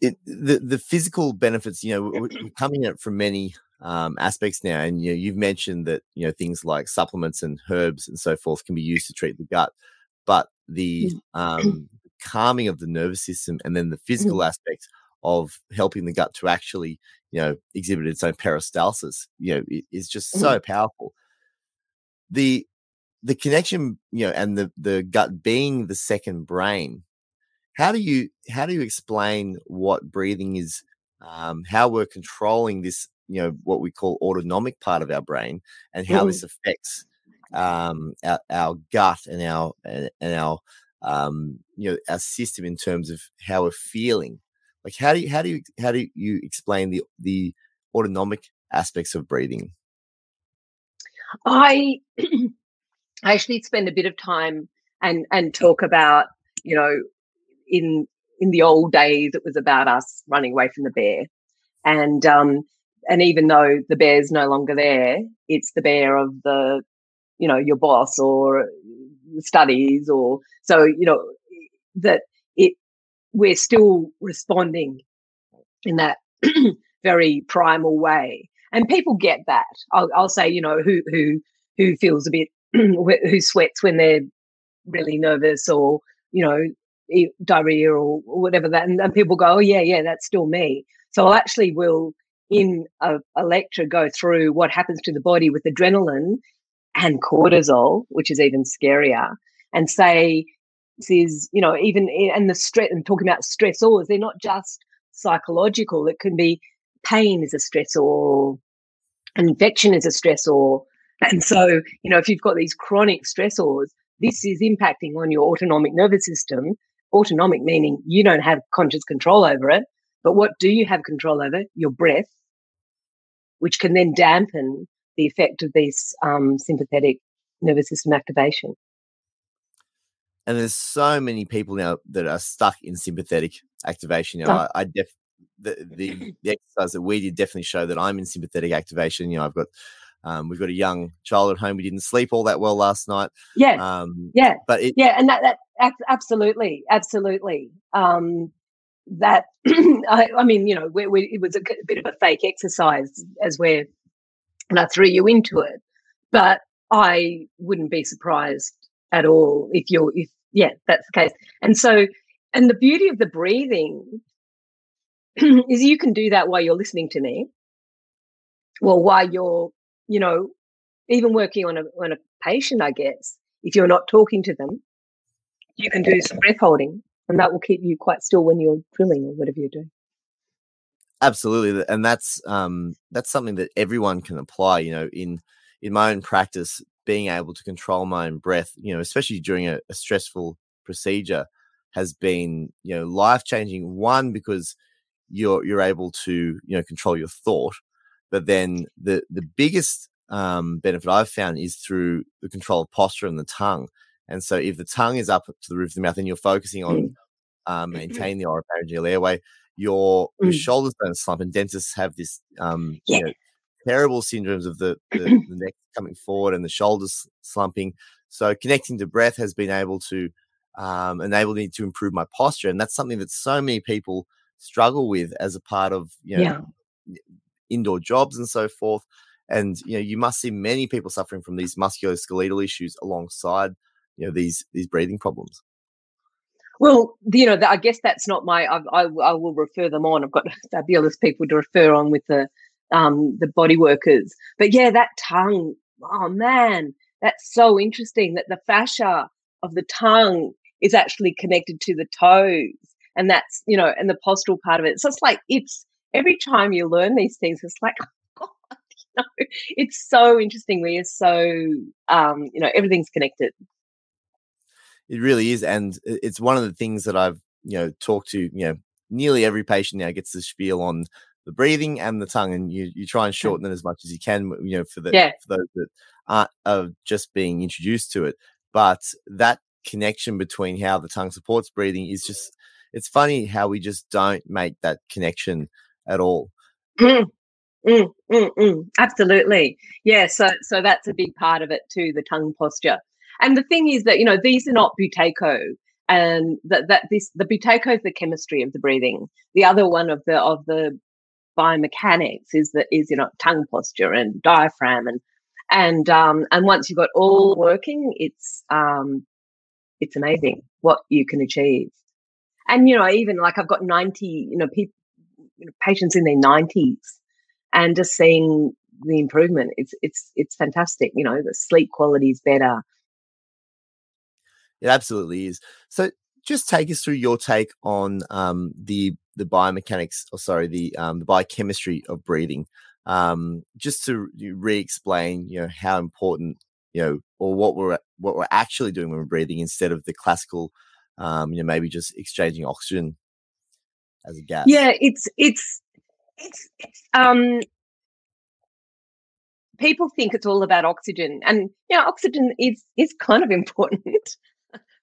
It, the the physical benefits, you know, we're coming at it from many um, aspects now, and you know, you've mentioned that you know things like supplements and herbs and so forth can be used to treat the gut, but the mm. um, calming of the nervous system and then the physical aspects of helping the gut to actually, you know, exhibit its own peristalsis, you know, is just mm-hmm. so powerful. The the connection, you know, and the the gut being the second brain. How do you how do you explain what breathing is? Um, how we're controlling this, you know, what we call autonomic part of our brain, and how mm-hmm. this affects um, our, our gut and our and, and our um, you know our system in terms of how we're feeling like how do you how do you how do you explain the the autonomic aspects of breathing? I I actually spend a bit of time and and talk about you know in in the old days it was about us running away from the bear and um and even though the bear's no longer there it's the bear of the you know your boss or studies or so you know that it we're still responding in that very primal way. And people get that. I'll, I'll say, you know, who who who feels a bit who sweats when they're really nervous or you know diarrhea or, whatever that, and, and, people go, oh yeah, yeah, that's still me. So I actually will in a, a lecture go through what happens to the body with adrenaline and cortisol, which is even scarier, and say this is, you know, even and the stress and talking about stressors, they're not just psychological. It can be pain is a stressor, or infection is a stressor. And so, you know, if you've got these chronic stressors, this is impacting on your autonomic nervous system. Autonomic meaning you don't have conscious control over it. But what do you have control over? Your breath, which can then dampen the effect of this um, sympathetic nervous system activation and there's so many people now that are stuck in sympathetic activation. You know, I, I def the, the, the exercise that we did definitely show that I'm in sympathetic activation. You know, I've got um, we've got a young child at home. We didn't sleep all that well last night. Yeah, um, yeah, but it, yeah, and that that absolutely, absolutely. Um, that I, I, mean, you know, we, we, it was a bit of a fake exercise as we're and I threw you into it, but I wouldn't be surprised at all if you're if yeah that's the case and so and the beauty of the breathing is you can do that while you're listening to me well while you're you know even working on a on a patient i guess if you're not talking to them you can do some breath holding and that will keep you quite still when you're drilling or whatever you're doing absolutely and that's um that's something that everyone can apply you know in in my own practice being able to control my own breath, you know, especially during a, a stressful procedure, has been you know life changing. One because you're you're able to you know control your thought, but then the the biggest um, benefit I've found is through the control of posture and the tongue. And so if the tongue is up to the roof of the mouth and you're focusing on um, maintaining the oropharyngeal airway, your, your mm. shoulders don't slump. And dentists have this um, yeah. you know, terrible syndromes of the, the, the neck coming forward and the shoulders slumping. So connecting to breath has been able to um, enable me to improve my posture, and that's something that so many people struggle with as a part of you know yeah. Indoor jobs and so forth. And you know you must see many people suffering from these musculoskeletal issues alongside you know these these breathing problems. Well, you know, I guess that's not my. I, I, I will refer them on. I've got fabulous people to refer on with the um, the body workers. But yeah, that tongue, oh man, that's so interesting that the fascia of the tongue is actually connected to the toes. And that's, you know, and the postural part of it. So it's like, it's every time you learn these things, it's like, oh God, you know, it's so interesting. We are so, um, you know, everything's connected. It really is. And it's one of the things that I've, you know, talked to, you know, nearly every patient now gets the spiel on the breathing and the tongue, and you you try and shorten it as much as you can. You know, for the yeah. for those that uh, are just being introduced to it. But that connection between how the tongue supports breathing is just, it's funny how we just don't make that connection at all. Mm, mm, mm, mm. Absolutely. Yeah. So, so that's a big part of it too, the tongue posture. And the thing is that, you know, these are not buteyko and that, that this, the buteyko is the chemistry of the breathing. The other one of the, of the biomechanics is that is, you know, tongue posture and diaphragm and, and, um, and once you've got all working, it's, um, it's amazing what you can achieve. And, you know, even like I've got 90, you know, people, you know, patients in their 90s and just seeing the improvement it's it's it's fantastic you know the sleep quality is better. It absolutely is. So just take us through your take on um, the the biomechanics or sorry the um, the biochemistry of breathing. Um, just to re-explain you know how important you know or what we're what we're actually doing when we're breathing instead of the classical um, you know maybe just exchanging oxygen as a gas yeah it's it's it's, it's um people think it's all about oxygen and yeah oxygen is is kind of important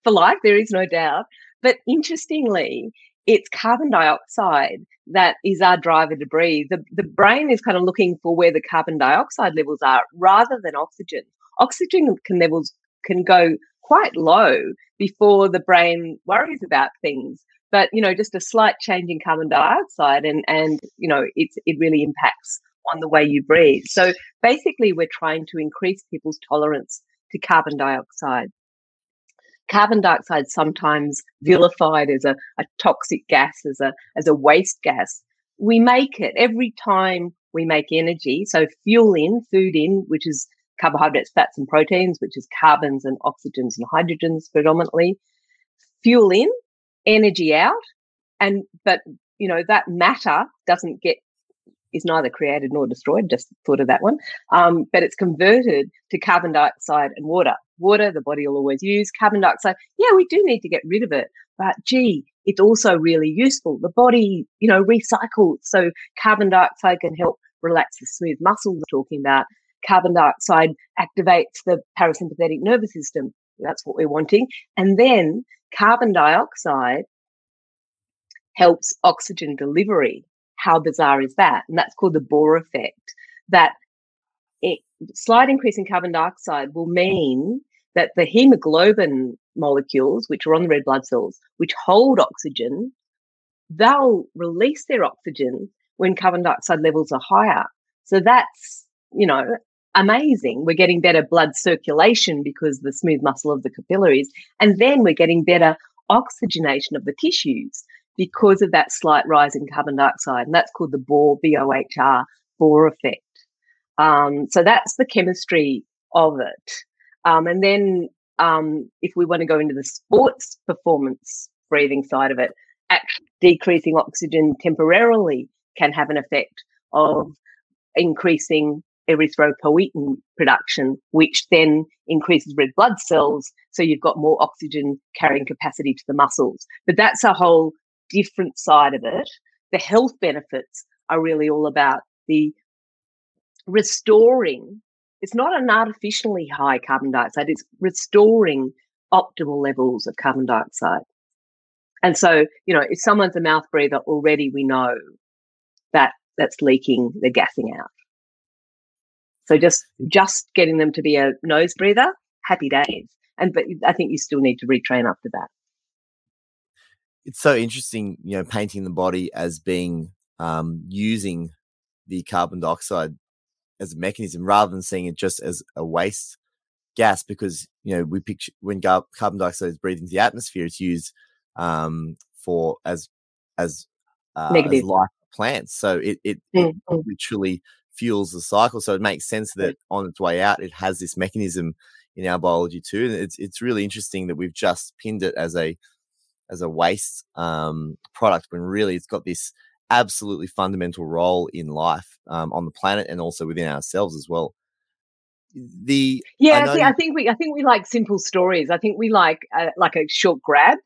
for life there is no doubt but interestingly it's carbon dioxide that is our driver to breathe. The, the brain is kind of looking for where the carbon dioxide levels are rather than oxygen. Oxygen can levels can go quite low before the brain worries about things but you know just a slight change in carbon dioxide and and you know it's it really impacts on the way you breathe. So basically we're trying to increase people's tolerance to carbon dioxide. Carbon dioxide sometimes vilified as a, a toxic gas as a as a waste gas. We make it every time we make energy. So fuel in food in which is carbohydrates fats and proteins which is carbons and oxygens and hydrogens predominantly. Fuel in energy out and but you know that matter doesn't get is neither created nor destroyed just thought of that one um, but it's converted to carbon dioxide and water. Water the body will always use carbon dioxide. Yeah we do need to get rid of it but gee it's also really useful. The body you know recycles so carbon dioxide can help relax the smooth muscles. We're talking about carbon dioxide activates the parasympathetic nervous system. That's what we're wanting. And then carbon dioxide helps oxygen delivery. How bizarre is that? And that's called the Bohr effect. That it, slight increase in carbon dioxide will mean that the hemoglobin molecules, which are on the red blood cells, which hold oxygen, they'll release their oxygen when carbon dioxide levels are higher. So that's, you know, amazing. We're getting better blood circulation because the smooth muscle of the capillaries. And then we're getting better oxygenation of the tissues because of that slight rise in carbon dioxide. And that's called the Bohr, B-O-H-R, Bohr effect. Um, so that's the chemistry of it. Um, and then um, if we want to go into the sports performance breathing side of it, actually decreasing oxygen temporarily can have an effect of increasing erythropoietin production, which then increases red blood cells. So you've got more oxygen carrying capacity to the muscles. But that's a whole different side of it. The health benefits are really all about the restoring. It's not an artificially high carbon dioxide, it's restoring optimal levels of carbon dioxide. And so, you know, if someone's a mouth breather, already we know that that's leaking, they're gassing out. So just just getting them to be a nose breather, happy days. And but I think you still need to retrain after that. It's so interesting, you know, painting the body as being um, using the carbon dioxide as a mechanism rather than seeing it just as a waste gas because you know we picture when carbon dioxide is breathed into the atmosphere it's used um, for as as uh, as life plants so it it, mm-hmm. it mm. literally fuels the cycle. So it makes sense that on its way out, it has this mechanism in our biology too. And it's it's really interesting that we've just pinned it as a as a waste um, product when really it's got this absolutely fundamental role in life um, on the planet and also within ourselves as well. The yeah, I, see, I think we I think we like simple stories. I think we like uh, like a short grab.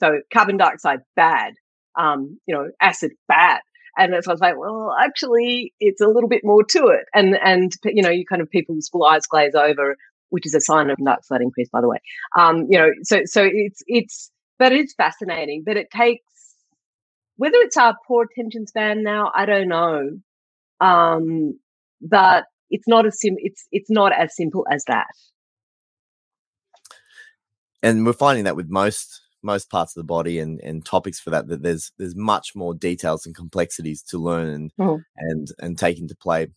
So carbon dioxide bad, um, you know, acid bad, And so I was like, well, actually, it's a little bit more to it. And, and, you know, you kind of people's eyes glaze over, which is a sign of dark side increase, by the way. Um, you know, so, so it's, it's, but it's fascinating, but it takes, whether it's our poor attention span now, I don't know. Um, but it's not as sim, it's, it's not as simple as that. And we're finding that with most most parts of the body and, and topics for that that there's there's much more details and complexities to learn and oh. and and take into play.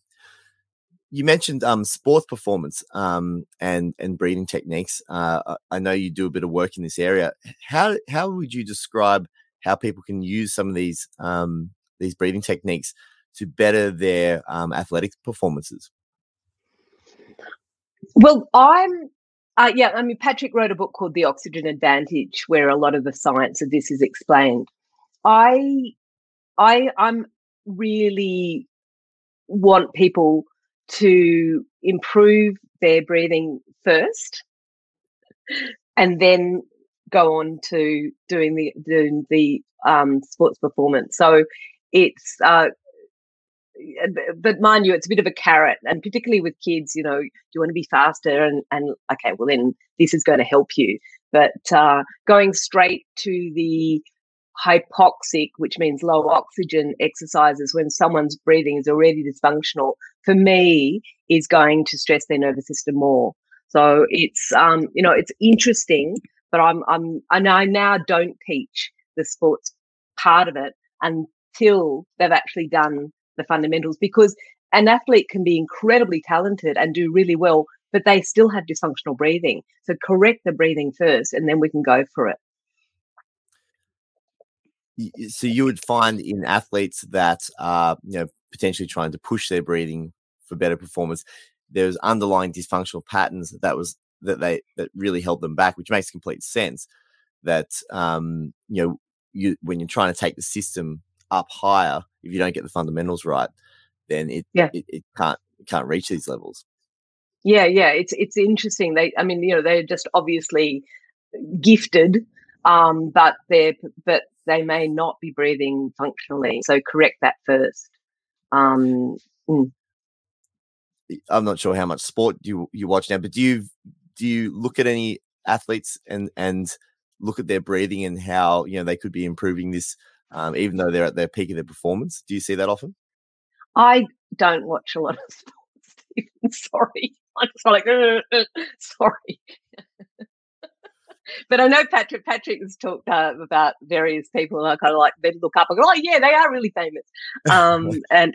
You mentioned um, sports performance um, and and breathing techniques. Uh, I know you do a bit of work in this area. How how would you describe how people can use some of these um, these breathing techniques to better their um, athletic performances? Well, I'm uh, yeah, I mean, Patrick wrote a book called The Oxygen Advantage, where a lot of the science of this is explained. I, I, I'm really want people to improve their breathing first, and then go on to doing the doing the um, sports performance. So it's uh, but mind you, it's a bit of a carrot, and particularly with kids, you know, you want to be faster, and and okay, well then this is going to help you. But uh, going straight to the hypoxic, which means low oxygen exercises when someone's breathing is already dysfunctional, for me is going to stress their nervous system more. So it's um, you know, it's interesting, but I'm I'm and I now don't teach the sports part of it until they've actually done the fundamentals because an athlete can be incredibly talented and do really well, but they still have dysfunctional breathing. So correct the breathing first, and then we can go for it. So you would find in athletes that are you know potentially trying to push their breathing for better performance, there's underlying dysfunctional patterns that was that they that really held them back, which makes complete sense. That um, you know you when you're trying to take the system up higher, if you don't get the fundamentals right, then it yeah. it, it can't it can't reach these levels. Yeah, yeah, it's it's interesting. They, I mean, you know, they're just obviously gifted, um, but they're but they may not be breathing functionally. So correct that first. Um, mm. I'm not sure how much sport you you watch now, but do you do you look at any athletes and and look at their breathing and how you know they could be improving this um, even though they're at their peak of their performance. Do you see that often? I don't watch a lot of sports, Steven. Sorry. I'm just like, uh, uh, sorry. but I know Patrick. Patrick has talked uh, about various people, and I kind of like they look up and go, "Oh, yeah, they are really famous." Um, and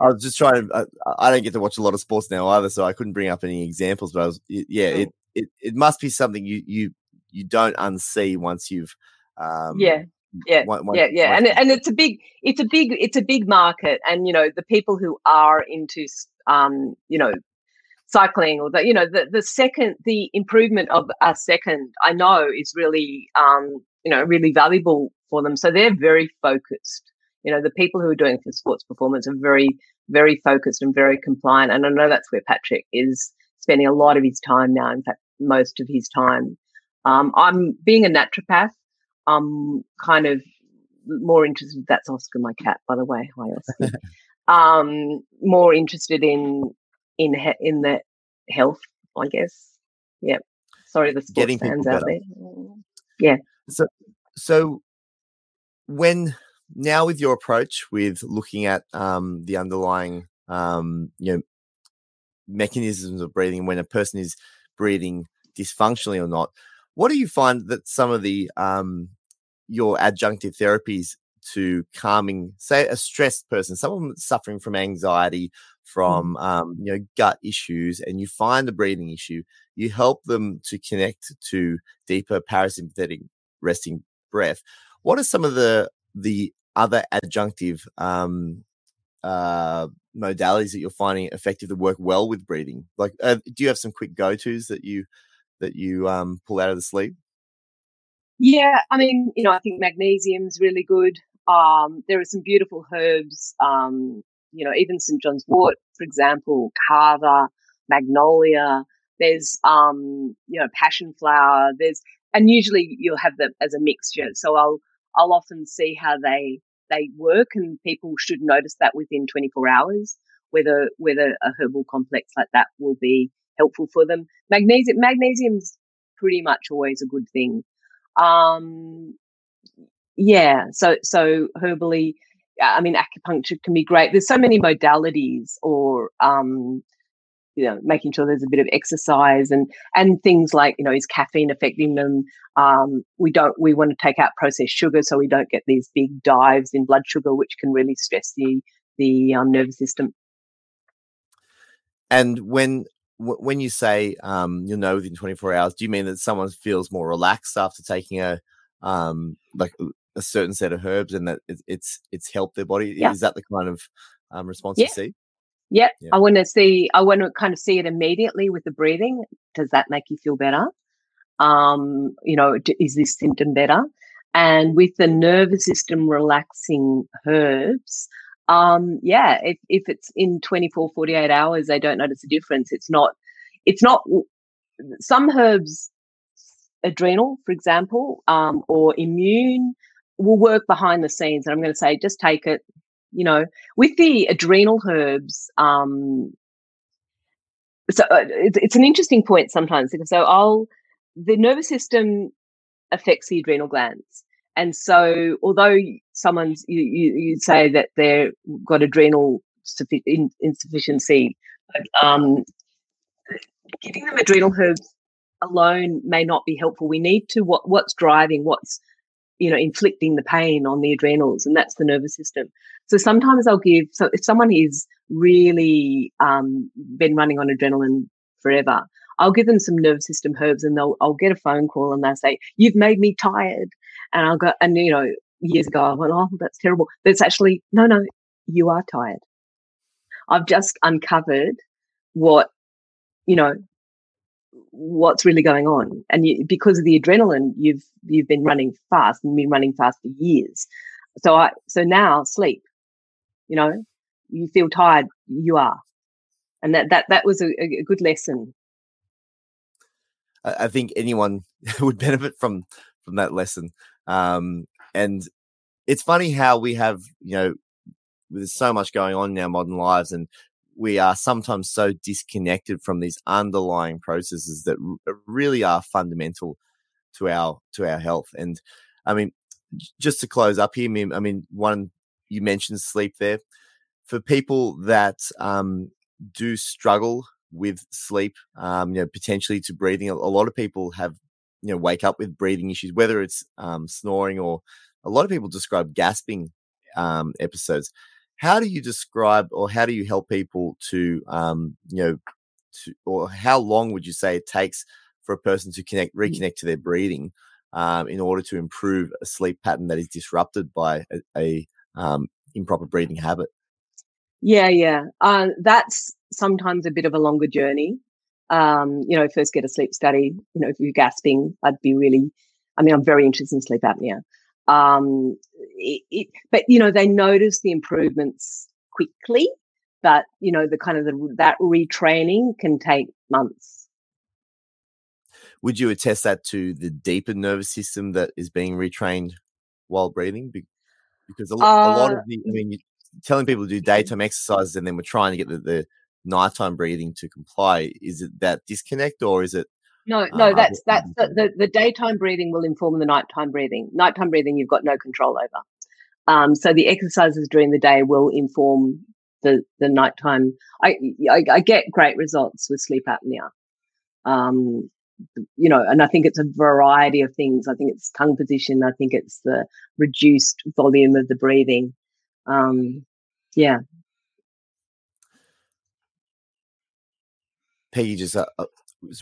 I was just trying to. I, I, don't get to watch a lot of sports now either, so I couldn't bring up any examples. But I was, yeah, it, it it must be something you you you don't unsee once you've um, yeah. Yeah, one, one, yeah, yeah, one. and and it's a big, it's a big, it's a big market, and you know the people who are into, um, you know, cycling or the, you know, the the second, the improvement of a second, I know is really, um, you know, really valuable for them. So they're very focused. You know, the people who are doing for sports performance are very, very focused and very compliant, and I know that's where Patrick is spending a lot of his time now. In fact, most of his time. Um, I'm being a naturopath. I'm kind of more interested. That's Oscar, my cat, by the way. Hi, Oscar. um, more interested in in in the health, I guess. Yeah. Sorry, the sports Getting fans out there. Yeah. So, so when now with your approach with looking at um, the underlying um, you know mechanisms of breathing when a person is breathing dysfunctionally or not what do you find that some of the um, your adjunctive therapies to calming, say, a stressed person, someone suffering from anxiety, mm. from um, you know gut issues, and you find a breathing issue, you help them to connect to deeper parasympathetic resting breath. What are some of the the other adjunctive um, uh, modalities that you're finding effective to work well with breathing? Like, uh, do you have some quick go tos that you that you um, pull out of the sleeve? Yeah, I mean, you know, I think magnesium's really good. Um, there are some beautiful herbs, um, you know, even St. John's wort, for example, kava, magnolia. There's, um, you know, passion flower. There's, and usually you'll have them as a mixture. So I'll, I'll often see how they they work, and people should notice that within 24 hours whether whether a herbal complex like that will be helpful for them. Magnesium magnesium's pretty much always a good thing. Um, yeah, so so herbally, I mean, acupuncture can be great. There's so many modalities, or um, you know, making sure there's a bit of exercise and and things like you know, is caffeine affecting them? Um, we don't we want to take out processed sugar so we don't get these big dives in blood sugar, which can really stress the the um, nervous system. And when when you say um, you'll know within 24 hours, do you mean that someone feels more relaxed after taking a um, like a certain set of herbs and that it's it's helped their body? Yeah. Is that the kind of um, response yeah. you see? Yeah. yeah. I want to see. I want to kind of see it immediately with the breathing. Does that make you feel better? Um, you know, is this symptom better? And with the nervous system relaxing herbs, um, yeah, if, if it's in 24, 48 hours, they don't notice a difference. It's not, it's not, some herbs, adrenal, for example, um, or immune will work behind the scenes. And I'm going to say, just take it, you know, with the adrenal herbs, um, so uh, it's, it's an interesting point sometimes so I'll, the nervous system affects the adrenal glands. And so, although someone's you, you, you say that they've got adrenal insufficiency, um, giving them adrenal herbs alone may not be helpful. We need to what what's driving, what's you know inflicting the pain on the adrenals, and that's the nervous system. So sometimes I'll give. So if someone is really um, been running on adrenaline forever, I'll give them some nervous system herbs, and they'll I'll get a phone call and they'll say, "You've made me tired." And I'll go, and you know, years ago, I went, oh, that's terrible. But it's actually, no, no, you are tired. I've just uncovered what, you know, what's really going on. And you, because of the adrenaline, you've, you've been running fast and been running fast for years. So I, so now sleep, you know, you feel tired, you are. And that, that, that was a, a good lesson. I think anyone would benefit from from that lesson. Um, and it's funny how we have, you know, there's so much going on in our modern lives and we are sometimes so disconnected from these underlying processes that r- really are fundamental to our to our health. And i mean just to close up here i mean one you mentioned sleep there. For people that um, do struggle with sleep um, you know potentially to breathing a lot of people have you know wake up with breathing issues, whether it's um, snoring or a lot of people describe gasping um, episodes. How do you describe or how do you help people to um, you know to, or how long would you say it takes for a person to connect mm. reconnect to their breathing um, in order to improve a sleep pattern that is disrupted by a, a um, improper breathing habit? Yeah, yeah, uh, that's sometimes a bit of a longer journey um, you know, first get a sleep study. You know, if you're gasping, I'd be really, I mean, I'm very interested in sleep apnea. Um, it, it, but you know, they notice the improvements quickly, but you know, the kind of the, that retraining can take months. Would you attest that to the deeper nervous system that is being retrained while breathing? Because a, uh, a lot of the, I mean, telling people to do daytime exercises and then we're trying to get the, the nighttime breathing to comply. Is it that disconnect or is it? No, no, uh, that's that's the, the, the daytime breathing will inform the nighttime breathing. Nighttime breathing you've got no control over. Um, so the exercises during the day will inform the the nighttime. I, I, I get great results with sleep apnea. Um, you know, and I think it's a variety of things. I think it's tongue position. I think it's the reduced volume of the breathing. Um, yeah, Peggy, just uh, uh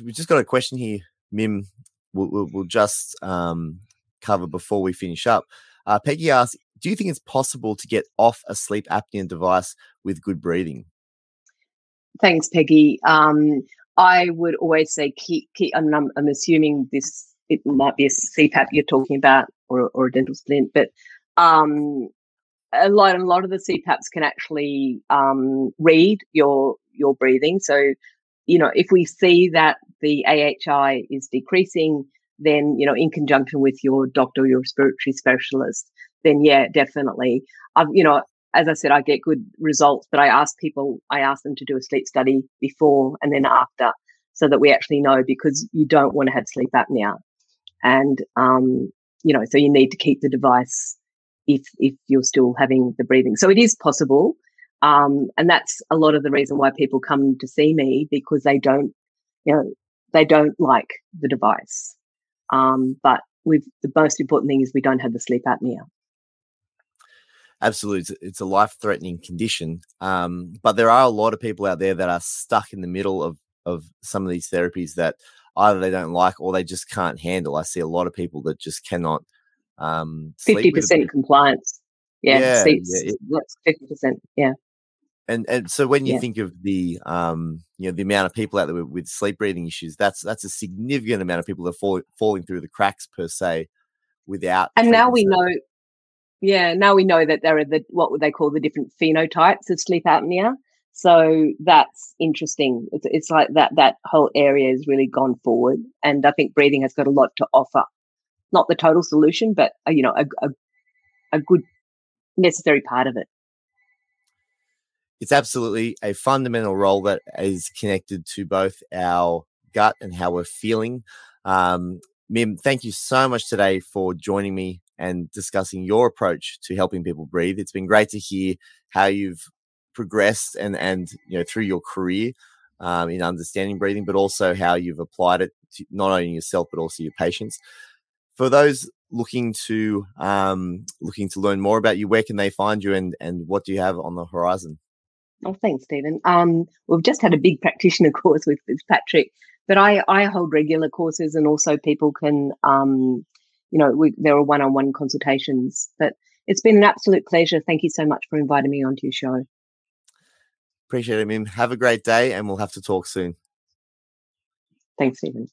we just got a question here, Mim. We'll, we'll, we'll just um, cover before we finish up. Uh, Peggy asks, "Do you think it's possible to get off a sleep apnea device with good breathing?" Thanks, Peggy. Um, I would always say keep. keep I'm, I'm, assuming this it might be a CPAP you're talking about, or, or a dental splint, but um, a lot a lot of the CPAPs can actually um, read your your breathing. So you know, if we see that the AHI is decreasing, then you know in conjunction with your doctor or your respiratory specialist then yeah definitely. I've you know as i said i get good results but i ask people i ask them to do a sleep study before and then after so that we actually know because you don't want to have sleep apnea. And um you know so you need to keep the device if if you're still having the breathing. So it is possible um and that's a lot of the reason why people come to see me because they don't you know they don't like the device um, but with the most important thing is we don't have the sleep apnea. Absolutely, it's a life-threatening condition. Um, but there are a lot of people out there that are stuck in the middle of of some of these therapies that either they don't like or they just can't handle. I see a lot of people that just cannot. Um, fifty percent compliance. Yeah, yeah, yeah that's fifty percent. Yeah. And and so when you yeah. think of the um you know the amount of people out there with, with, sleep breathing issues, that's that's a significant amount of people that are fall, falling through the cracks per se, without. And now we know, yeah, now we know that there are the what would they call the different phenotypes of sleep apnea. So that's interesting. It's it's like that that whole area has really gone forward, and I think breathing has got a lot to offer. Not the total solution, but uh, you know a, a, a good necessary part of it it's absolutely a fundamental role that is connected to both our gut and how we're feeling. Um, Mim, thank you so much today for joining me and discussing your approach to helping people breathe. It's been great to hear how you've progressed and and you know through your career um, in understanding breathing, but also how you've applied it not only yourself but also your patients. For those looking to um, looking to learn more about you, where can they find you, and and what do you have on the horizon? Oh, thanks, Steven. Um, we've just had a big practitioner course with, with Patrick, but I, I hold regular courses and also people can, um, you know, we, there are one on one consultations. But it's been an absolute pleasure. Thank you so much for inviting me onto your show. Appreciate it, Mim. Have a great day and we'll have to talk soon. Thanks, Steven.